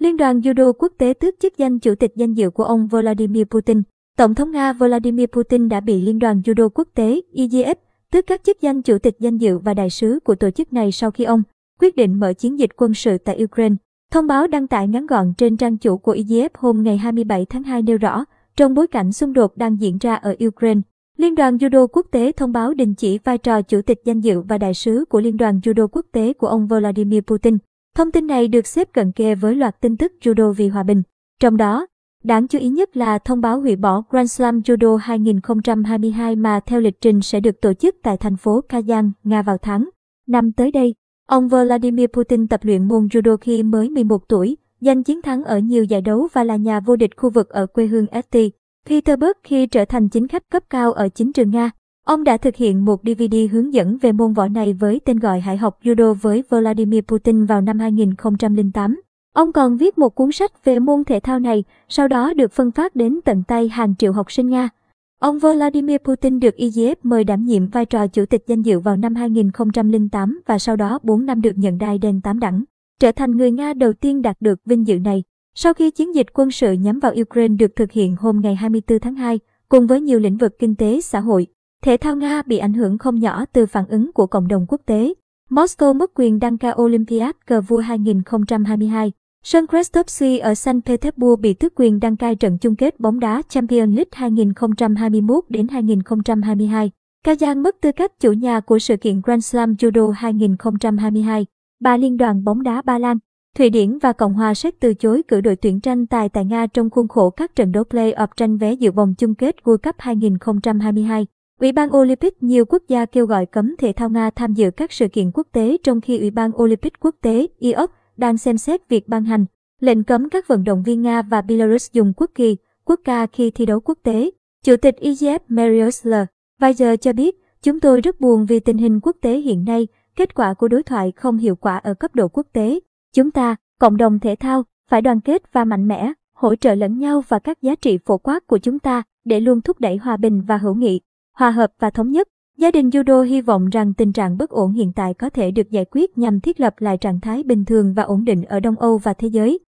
Liên đoàn Judo quốc tế tước chức danh chủ tịch danh dự của ông Vladimir Putin. Tổng thống Nga Vladimir Putin đã bị Liên đoàn Judo quốc tế IJF tước các chức danh chủ tịch danh dự và đại sứ của tổ chức này sau khi ông quyết định mở chiến dịch quân sự tại Ukraine. Thông báo đăng tải ngắn gọn trên trang chủ của IJF hôm ngày 27 tháng 2 nêu rõ, trong bối cảnh xung đột đang diễn ra ở Ukraine, Liên đoàn Judo quốc tế thông báo đình chỉ vai trò chủ tịch danh dự và đại sứ của Liên đoàn Judo quốc tế của ông Vladimir Putin. Thông tin này được xếp cận kề với loạt tin tức judo vì hòa bình. Trong đó, đáng chú ý nhất là thông báo hủy bỏ Grand Slam Judo 2022 mà theo lịch trình sẽ được tổ chức tại thành phố Kazan, Nga vào tháng năm tới đây. Ông Vladimir Putin tập luyện môn judo khi mới 11 tuổi, giành chiến thắng ở nhiều giải đấu và là nhà vô địch khu vực ở quê hương St. Petersburg khi trở thành chính khách cấp cao ở chính trường Nga. Ông đã thực hiện một DVD hướng dẫn về môn võ này với tên gọi Hải học Judo với Vladimir Putin vào năm 2008. Ông còn viết một cuốn sách về môn thể thao này, sau đó được phân phát đến tận tay hàng triệu học sinh Nga. Ông Vladimir Putin được IGF mời đảm nhiệm vai trò chủ tịch danh dự vào năm 2008 và sau đó 4 năm được nhận đai đen 8 đẳng, trở thành người Nga đầu tiên đạt được vinh dự này. Sau khi chiến dịch quân sự nhắm vào Ukraine được thực hiện hôm ngày 24 tháng 2, cùng với nhiều lĩnh vực kinh tế xã hội, thể thao Nga bị ảnh hưởng không nhỏ từ phản ứng của cộng đồng quốc tế. Moscow mất quyền đăng cai Olympiad cờ vua 2022. Sân Krestovsky ở Saint Petersburg bị tước quyền đăng cai trận chung kết bóng đá Champions League 2021 đến 2022. Kazan mất tư cách chủ nhà của sự kiện Grand Slam Judo 2022. Ba liên đoàn bóng đá Ba Lan, Thụy Điển và Cộng hòa Séc từ chối cử đội tuyển tranh tài tại Nga trong khuôn khổ các trận đấu play-off tranh vé dự vòng chung kết World Cup 2022. Ủy ban Olympic nhiều quốc gia kêu gọi cấm thể thao Nga tham dự các sự kiện quốc tế trong khi Ủy ban Olympic quốc tế IOC đang xem xét việc ban hành lệnh cấm các vận động viên Nga và Belarus dùng quốc kỳ, quốc ca khi thi đấu quốc tế. Chủ tịch IGF Marius L. Weiser cho biết, chúng tôi rất buồn vì tình hình quốc tế hiện nay, kết quả của đối thoại không hiệu quả ở cấp độ quốc tế. Chúng ta, cộng đồng thể thao, phải đoàn kết và mạnh mẽ, hỗ trợ lẫn nhau và các giá trị phổ quát của chúng ta để luôn thúc đẩy hòa bình và hữu nghị, hòa hợp và thống nhất. Gia đình judo hy vọng rằng tình trạng bất ổn hiện tại có thể được giải quyết nhằm thiết lập lại trạng thái bình thường và ổn định ở Đông Âu và thế giới.